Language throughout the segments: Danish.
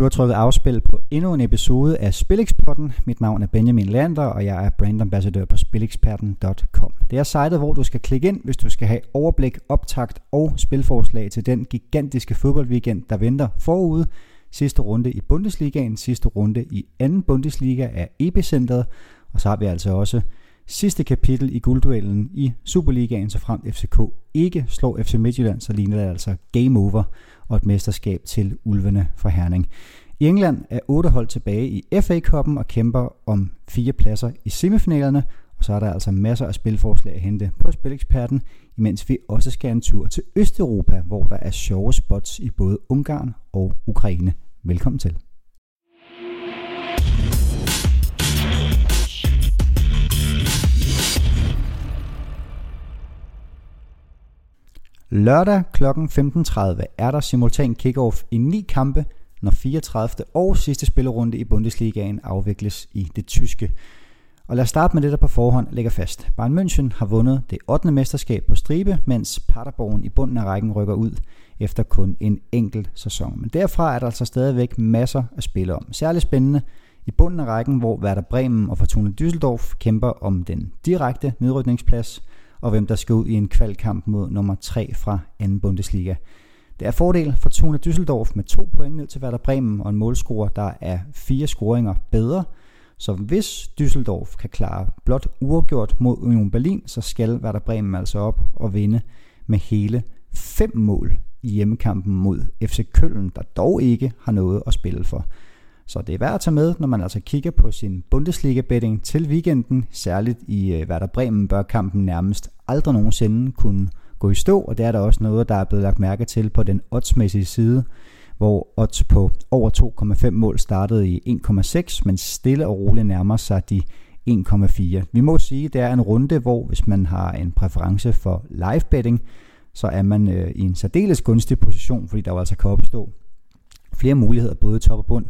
Du har trykket afspil på endnu en episode af Spileksperten. Mit navn er Benjamin Lander, og jeg er brandambassadør på spileksperten.com. Det er sitet, hvor du skal klikke ind, hvis du skal have overblik, optakt og spilforslag til den gigantiske fodboldweekend, der venter forude. Sidste runde i Bundesligaen, sidste runde i anden Bundesliga er Epicenteret, og så har vi altså også sidste kapitel i guldduellen i Superligaen, så frem FCK ikke slår FC Midtjylland, så ligner det altså game over og et mesterskab til ulvene fra Herning. I England er otte hold tilbage i FA-koppen og kæmper om fire pladser i semifinalerne, og så er der altså masser af spilforslag at hente på Spileksperten, imens vi også skal en tur til Østeuropa, hvor der er sjove spots i både Ungarn og Ukraine. Velkommen til. Lørdag kl. 15.30 er der simultan kickoff i ni kampe, når 34. og sidste spillerunde i Bundesligaen afvikles i det tyske. Og lad os starte med det, der på forhånd ligger fast. Bayern München har vundet det 8. mesterskab på stribe, mens Paderborn i bunden af rækken rykker ud efter kun en enkelt sæson. Men derfra er der altså stadigvæk masser at spille om. Særligt spændende i bunden af rækken, hvor Werder Bremen og Fortuna Düsseldorf kæmper om den direkte nedrykningsplads – og hvem der skal ud i en kvalkamp mod nummer 3 fra 2. Bundesliga. Det er fordel for Tuna Düsseldorf med to point ned til Werder Bremen og en målscorer, der er fire scoringer bedre. Så hvis Düsseldorf kan klare blot uafgjort mod Union Berlin, så skal Werder Bremen altså op og vinde med hele fem mål i hjemmekampen mod FC Køln, der dog ikke har noget at spille for. Så det er værd at tage med, når man altså kigger på sin Bundesliga-betting til weekenden. Særligt i øh, Werder Bremen bør kampen nærmest aldrig nogensinde kunne gå i stå, og det er der også noget, der er blevet lagt mærke til på den oddsmæssige side, hvor odds på over 2,5 mål startede i 1,6, men stille og roligt nærmer sig de 1,4. Vi må sige, at det er en runde, hvor hvis man har en præference for live betting, så er man øh, i en særdeles gunstig position, fordi der jo altså kan opstå flere muligheder, både top og bund,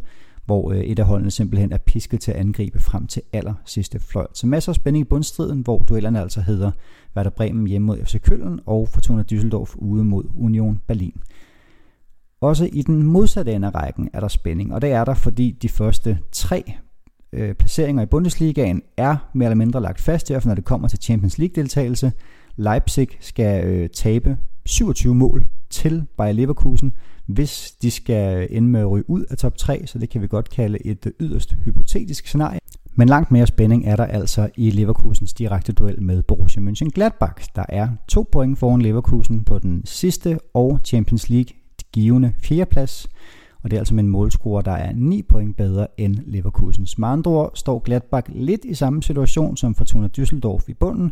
hvor øh, et af holdene simpelthen er pisket til at angribe frem til aller sidste fløj. Så masser af spænding i bundstriden, hvor duellerne altså hedder Werder Bremen hjemme mod FC Køln og Fortuna Düsseldorf ude mod Union Berlin. Også i den modsatte ende af rækken er der spænding, og det er der, fordi de første tre øh, placeringer i Bundesligaen er mere eller mindre lagt fast, i hvert fald når det kommer til Champions League-deltagelse. Leipzig skal øh, tabe 27 mål til Bayer Leverkusen, hvis de skal ende med at ryge ud af top 3, så det kan vi godt kalde et yderst hypotetisk scenarie. Men langt mere spænding er der altså i Leverkusens direkte duel med Borussia Mönchengladbach. Der er to point foran Leverkusen på den sidste og Champions League givende fjerdeplads. Og det er altså med en målscorer, der er 9 point bedre end Leverkusens. Med andre ord står Gladbach lidt i samme situation som Fortuna Düsseldorf i bunden.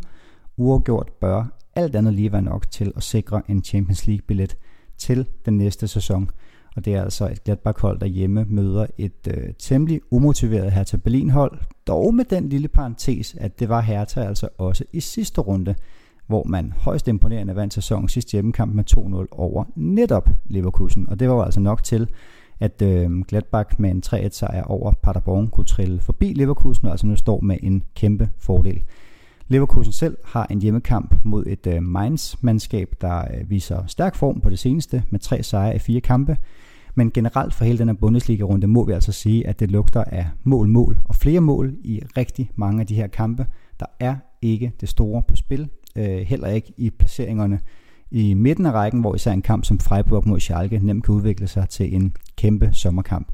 Uafgjort bør alt andet lige være nok til at sikre en Champions League billet til den næste sæson. Og det er altså et Gladbach-hold, der hjemme møder et øh, temmelig umotiveret Hertha Berlin-hold, dog med den lille parentes, at det var Hertha altså også i sidste runde, hvor man højst imponerende vandt sæsonen sidste hjemmekamp med 2-0 over netop Leverkusen. Og det var altså nok til, at øh, Gladbach med en 3-1 sejr over Paderborn kunne trille forbi Leverkusen, og altså nu står med en kæmpe fordel. Leverkusen selv har en hjemmekamp mod et øh, Mainz-mandskab, der øh, viser stærk form på det seneste med tre sejre i fire kampe. Men generelt for hele den her Bundesliga-runde må vi altså sige, at det lugter af mål, mål og flere mål i rigtig mange af de her kampe. Der er ikke det store på spil, øh, heller ikke i placeringerne i midten af rækken, hvor især en kamp som Freiburg mod Schalke nemt kan udvikle sig til en kæmpe sommerkamp.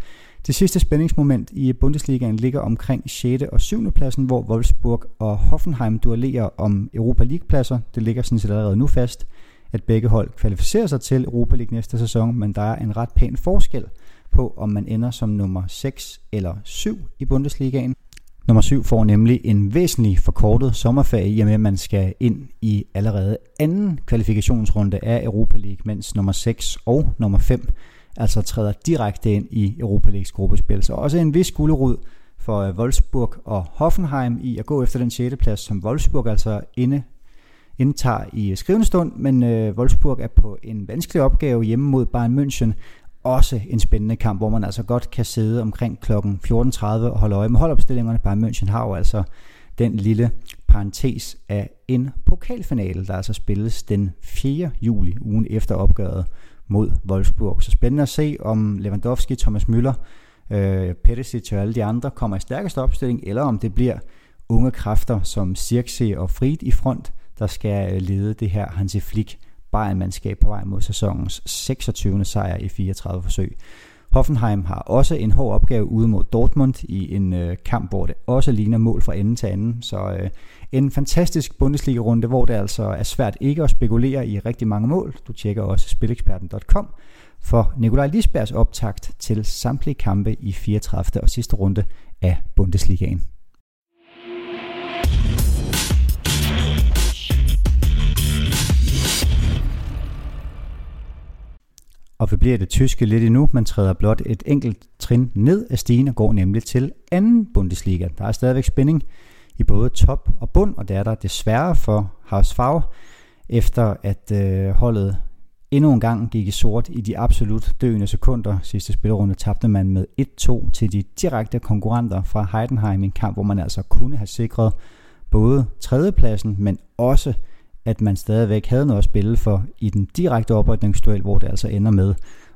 Det sidste spændingsmoment i Bundesligaen ligger omkring 6. og 7. pladsen, hvor Wolfsburg og Hoffenheim duellerer om Europa League-pladser. Det ligger sådan set allerede nu fast, at begge hold kvalificerer sig til Europa League næste sæson, men der er en ret pæn forskel på, om man ender som nummer 6 eller 7 i Bundesligaen. Nummer 7 får nemlig en væsentlig forkortet sommerferie, i og med at man skal ind i allerede anden kvalifikationsrunde af Europa League, mens nummer 6 og nummer 5 altså træder direkte ind i Europa Leagues gruppespil. Så også en vis gulderud for øh, Wolfsburg og Hoffenheim i at gå efter den 6. plads, som Wolfsburg altså inde, indtager i øh, skrivende stund, men øh, Wolfsburg er på en vanskelig opgave hjemme mod Bayern München, også en spændende kamp, hvor man altså godt kan sidde omkring kl. 14.30 og holde øje med holdopstillingerne. Bayern München har jo altså den lille parentes af en pokalfinale, der altså spilles den 4. juli, ugen efter opgøret mod Wolfsburg. Så spændende at se, om Lewandowski, Thomas Müller, øh, Perisic og alle de andre kommer i stærkeste opstilling, eller om det bliver unge kræfter som Sirkse og Frid i front, der skal øh, lede det her Hansi Flick Bayern-mandskab på vej mod sæsonens 26. sejr i 34 forsøg. Hoffenheim har også en hård opgave ude mod Dortmund i en øh, kamp, hvor det også ligner mål fra ende til anden. Så øh, en fantastisk Bundesliga-runde, hvor det altså er svært ikke at spekulere i rigtig mange mål. Du tjekker også spileksperten.com for Nikolaj Lisbergs optakt til samtlige kampe i 34. og sidste runde af Bundesligaen. Og vi bliver det tyske lidt endnu. Man træder blot et enkelt trin ned af stigen og går nemlig til anden Bundesliga. Der er stadigvæk spænding i både top og bund, og det er der desværre for Havsfag, efter at øh, holdet endnu en gang gik i sort i de absolut døende sekunder. Sidste spillerunde tabte man med 1-2 til de direkte konkurrenter fra Heidenheim, en kamp, hvor man altså kunne have sikret både tredjepladsen, men også at man stadigvæk havde noget at spille for i den direkte oprykningsduel, hvor det altså ender med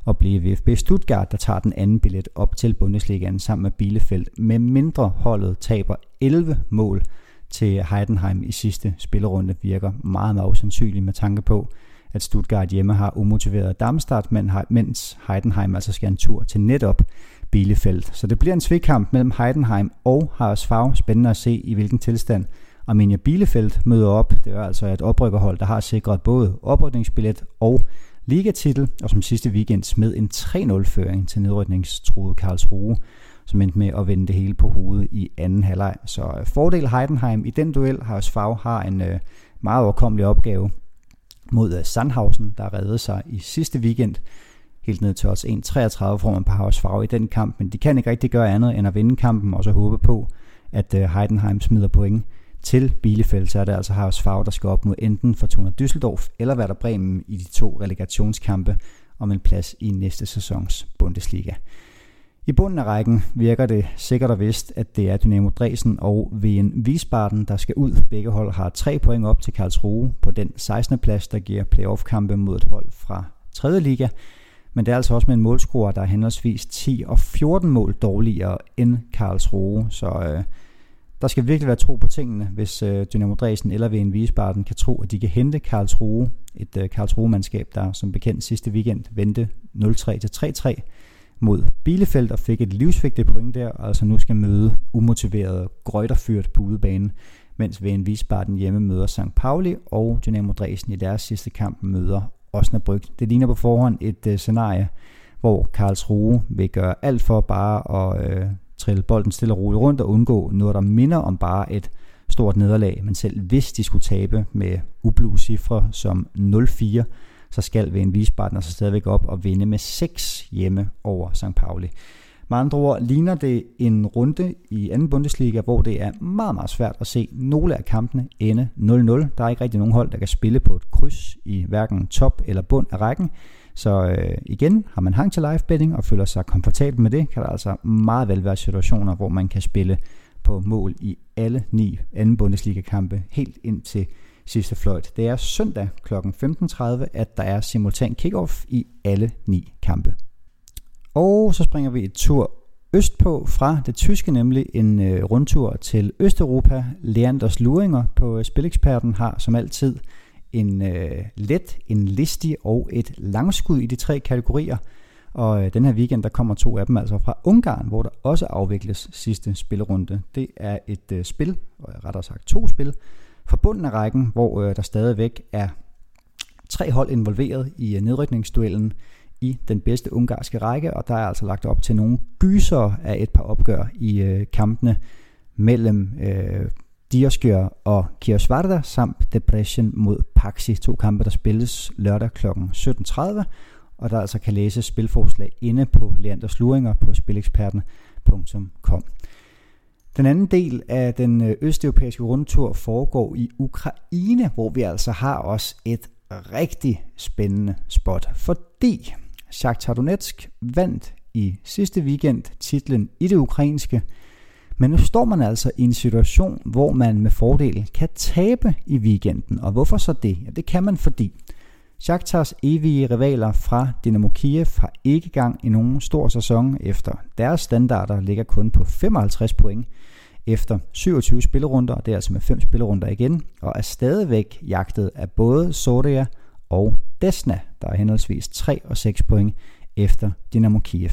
at blive VfB Stuttgart, der tager den anden billet op til Bundesligaen sammen med Bielefeld, med mindre holdet taber 11 mål til Heidenheim i sidste spillerunde, virker meget, meget usandsynligt med tanke på, at Stuttgart hjemme har umotiveret Darmstadt, mens Heidenheim altså skal en tur til netop Bielefeld. Så det bliver en svigkamp mellem Heidenheim og HSV. Spændende at se, i hvilken tilstand Arminia Bielefeld møder op. Det er altså et oprykkerhold, der har sikret både oprykningsbillet og ligatitel, og som sidste weekend smed en 3-0-føring til nedrykningstruet Karlsruhe, som endte med at vende det hele på hovedet i anden halvleg. Så øh, fordel Heidenheim i den duel. Haus Fag har en øh, meget overkommelig opgave mod øh, Sandhausen, der reddede sig i sidste weekend helt ned til os 1-33 får man på Haus Fag i den kamp, men de kan ikke rigtig gøre andet end at vinde kampen og så håbe på, at øh, Heidenheim smider point til Bielefeld, så er det altså Haus Fag, der skal op mod enten Fortuna Düsseldorf eller Werder Bremen i de to relegationskampe om en plads i næste sæsons Bundesliga. I bunden af rækken virker det sikkert og vist, at det er Dynamo Dresden og VN Wiesbaden, der skal ud. Begge hold har tre point op til Karlsruhe på den 16. plads, der giver playoff-kampe mod et hold fra 3. liga. Men det er altså også med en målscorer, der er henholdsvis 10 og 14 mål dårligere end Karlsruhe, så øh, der skal virkelig være tro på tingene, hvis øh, Dynamo Dresden eller VN Wiesbaden kan tro, at de kan hente Karlsruhe, et øh, Karlsruhe-mandskab, der som bekendt sidste weekend vendte 0-3 til 3-3 mod Bielefeld og fik et livsvigtigt point der, og altså nu skal møde umotiveret Grøjterfyrt på udebane, mens VN Wiesbaden hjemme møder St. Pauli, og Dynamo Dresden i deres sidste kamp møder Osnabrück. Det ligner på forhånd et øh, scenarie, hvor Karlsruhe vil gøre alt for bare at øh, trille bolden stille og roligt rundt og undgå noget, der minder om bare et stort nederlag. Men selv hvis de skulle tabe med ublu cifre som 0-4, så skal en Wiesbaden så stadigvæk op og vinde med 6 hjemme over St. Pauli. Med andre ord ligner det en runde i anden Bundesliga, hvor det er meget, meget svært at se nogle af kampene ende 0-0. Der er ikke rigtig nogen hold, der kan spille på et kryds i hverken top eller bund af rækken. Så øh, igen, har man hang til live betting og føler sig komfortabel med det, kan der altså meget vel være situationer, hvor man kan spille på mål i alle ni anden Bundesliga-kampe helt ind til sidste fløjt. Det er søndag kl. 15.30, at der er simultan kickoff i alle ni kampe. Og så springer vi et tur østpå fra det tyske, nemlig en øh, rundtur til Østeuropa. Leanders Luringer på øh, Spileksperten har som altid en øh, let, en listig og et langskud i de tre kategorier. Og øh, den her weekend, der kommer to af dem altså fra Ungarn, hvor der også afvikles sidste spillerunde. Det er et øh, spil, og rettere sagt to spil, fra bunden af rækken, hvor øh, der stadigvæk er tre hold involveret i øh, nedrykningsduellen i den bedste ungarske række, og der er altså lagt op til nogle gyser af et par opgør i øh, kampene mellem øh, Dioskjør og Kiosvarda samt Depression mod Paxi. To kampe, der spilles lørdag kl. 17.30, og der altså kan læses spilforslag inde på Leanders Luringer på spileksperten.com. Den anden del af den øh, østeuropæiske rundtur foregår i Ukraine, hvor vi altså har også et rigtig spændende spot, fordi Shakhtar Donetsk vandt i sidste weekend titlen i det ukrainske men nu står man altså i en situation, hvor man med fordel kan tabe i weekenden. Og hvorfor så det? Ja, det kan man, fordi Shakhtars evige rivaler fra Dynamo Kiev har ikke gang i nogen stor sæson efter deres standarder ligger kun på 55 point efter 27 spillerunder, og det er altså med 5 spillerunder igen, og er stadigvæk jagtet af både Soria og Desna, der er henholdsvis 3 og 6 point efter Dynamo Kiev.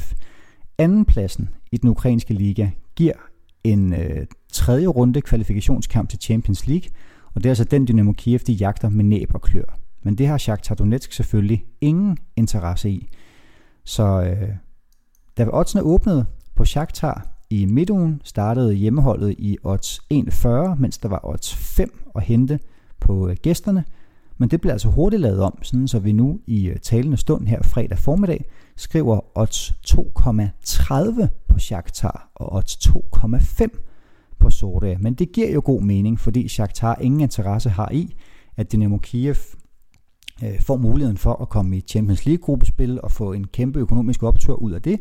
Andenpladsen i den ukrainske liga giver en øh, tredje runde kvalifikationskamp til Champions League, og det er altså den Dynamo Kiev, de jagter med næb og klør. Men det har Shakhtar Donetsk selvfølgelig ingen interesse i. Så øh, da oddsene åbnede på Shakhtar i midtugen, startede hjemmeholdet i odds 41, mens der var odds 5 at hente på øh, gæsterne. Men det blev altså hurtigt lavet om, sådan så vi nu i øh, talende stund her fredag formiddag skriver odds 2,30 på Shakhtar og odds 2,5 på Sorda. Men det giver jo god mening, fordi Shakhtar ingen interesse har i, at Dynamo Kiev øh, får muligheden for at komme i Champions League-gruppespil og få en kæmpe økonomisk optur ud af det.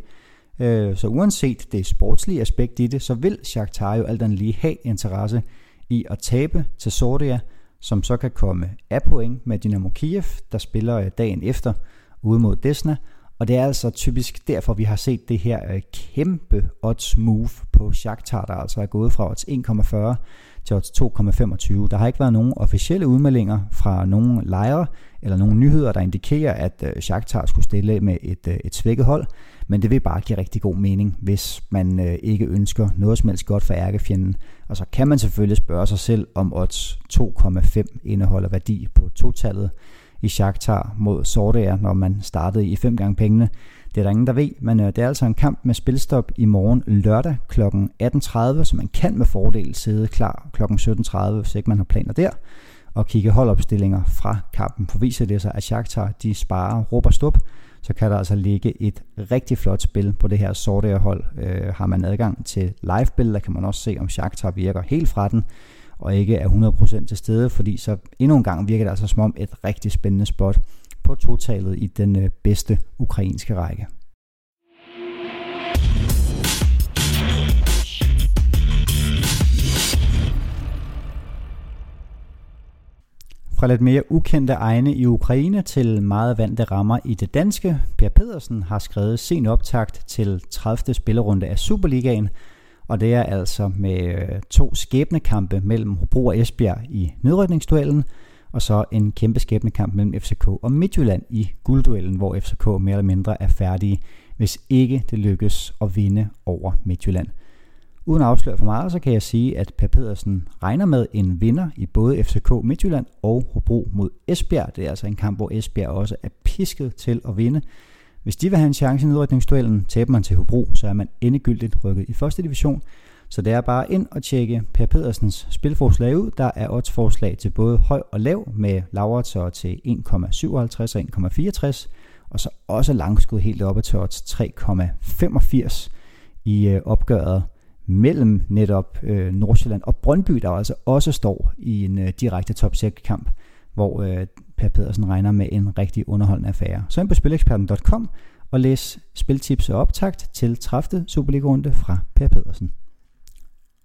Øh, så uanset det sportslige aspekt i det, så vil Shakhtar jo alt andet lige have interesse i at tabe til Sordia, som så kan komme af point med Dynamo Kiev, der spiller øh, dagen efter ude mod Desna. Og det er altså typisk derfor, vi har set det her øh, kæmpe odds move på Shakhtar, der altså er gået fra odds 1,40 til odds 2,25. Der har ikke været nogen officielle udmeldinger fra nogen lejre eller nogen nyheder, der indikerer, at øh, Shakhtar skulle stille med et, øh, et svækket hold, men det vil bare give rigtig god mening, hvis man ikke ønsker noget som helst godt for ærkefjenden. Og så kan man selvfølgelig spørge sig selv, om odds 2,5 indeholder værdi på totallet i Shakhtar mod Sordager, når man startede i fem gange pengene. Det er der ingen, der ved, men øh, det er altså en kamp med spilstop i morgen lørdag kl. 18.30, så man kan med fordel sidde klar kl. 17.30, hvis ikke man har planer der og kigge holdopstillinger fra kampen. For viser det sig, at Shakhtar de sparer råber stop, så kan der altså ligge et rigtig flot spil på det her sorte hold. Øh, har man adgang til live-billeder, kan man også se, om Shakhtar virker helt fra den, og ikke er 100% til stede, fordi så endnu en gang virker det altså som om et rigtig spændende spot på totalet i den øh, bedste ukrainske række. Fra lidt mere ukendte egne i Ukraine til meget vante rammer i det danske. Per Pedersen har skrevet sin optakt til 30. spillerunde af Superligaen, og det er altså med øh, to skæbnekampe mellem Hobro og Esbjerg i nedrykningsduellen, og så en kæmpe skæbnekamp mellem FCK og Midtjylland i guldduellen, hvor FCK mere eller mindre er færdige, hvis ikke det lykkes at vinde over Midtjylland. Uden at afsløre for meget, så kan jeg sige, at Per Pedersen regner med en vinder i både FCK Midtjylland og Hobro mod Esbjerg. Det er altså en kamp, hvor Esbjerg også er pisket til at vinde. Hvis de vil have en chance i nedrykningsduellen, taber man til Hobro, så er man endegyldigt rykket i første division. Så det er bare ind og tjekke Per Pedersens spilforslag ud. Der er oddsforslag til både høj og lav med lavere til 1,57 og 1,64. Og så også langskud helt oppe til odds 3,85 i øh, opgøret mellem netop øh, Nordsjælland og Brøndby, der altså også står i en øh, direkte top 6 kamp, hvor øh, Per Pedersen regner med en rigtig underholdende affære. Så ind på spileksperten.com og læs spiltips og optakt til 30. Superliga-runde fra Per Pedersen.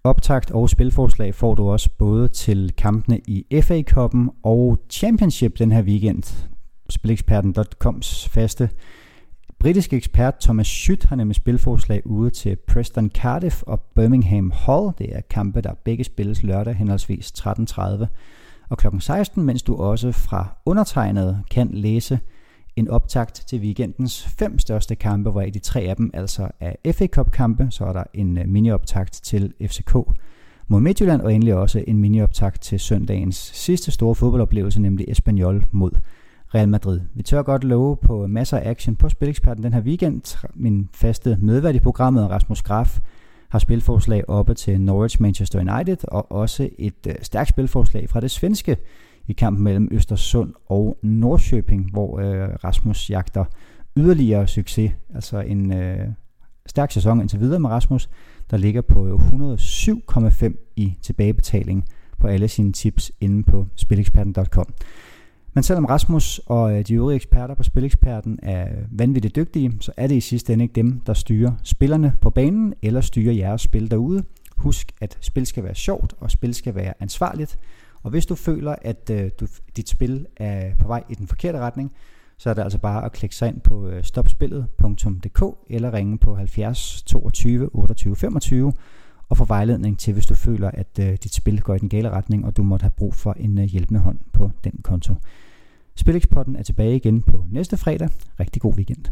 Optakt og spilforslag får du også både til kampene i FA Cup'en og Championship den her weekend. Spileksperten.coms faste Britisk ekspert Thomas Schütt har nemlig spilforslag ude til Preston Cardiff og Birmingham Hall. Det er kampe, der begge spilles lørdag henholdsvis 13.30 og kl. 16, mens du også fra undertegnet kan læse en optakt til weekendens fem største kampe, hvor de tre af dem altså er FA Cup kampe, så er der en øh, mini-optakt til FCK mod Midtjylland, og endelig også en mini-optakt til søndagens sidste store fodboldoplevelse, nemlig Espanyol mod Real Madrid. Vi tør godt love på masser af action på Spileksperten den her weekend. Min faste medvært i programmet, Rasmus Graf, har spilforslag oppe til Norwich Manchester United, og også et øh, stærkt spilforslag fra det svenske i kampen mellem Østersund og Nordsjøping, hvor øh, Rasmus jagter yderligere succes. Altså en øh, stærk sæson indtil videre med Rasmus, der ligger på 107,5 i tilbagebetaling på alle sine tips inde på spileksperten.com. Men selvom Rasmus og øh, de øvrige eksperter på Spileksperten er vanvittigt dygtige, så er det i sidste ende ikke dem, der styrer spillerne på banen eller styrer jeres spil derude. Husk, at spil skal være sjovt, og spil skal være ansvarligt. Og hvis du føler, at øh, du, dit spil er på vej i den forkerte retning, så er det altså bare at klikke sig ind på øh, stopspillet.dk eller ringe på 70 22 28 25 og få vejledning til, hvis du føler, at øh, dit spil går i den gale retning, og du måtte have brug for en øh, hjælpende hånd på den konto. Spilexpotten er tilbage igen på næste fredag. Rigtig god weekend.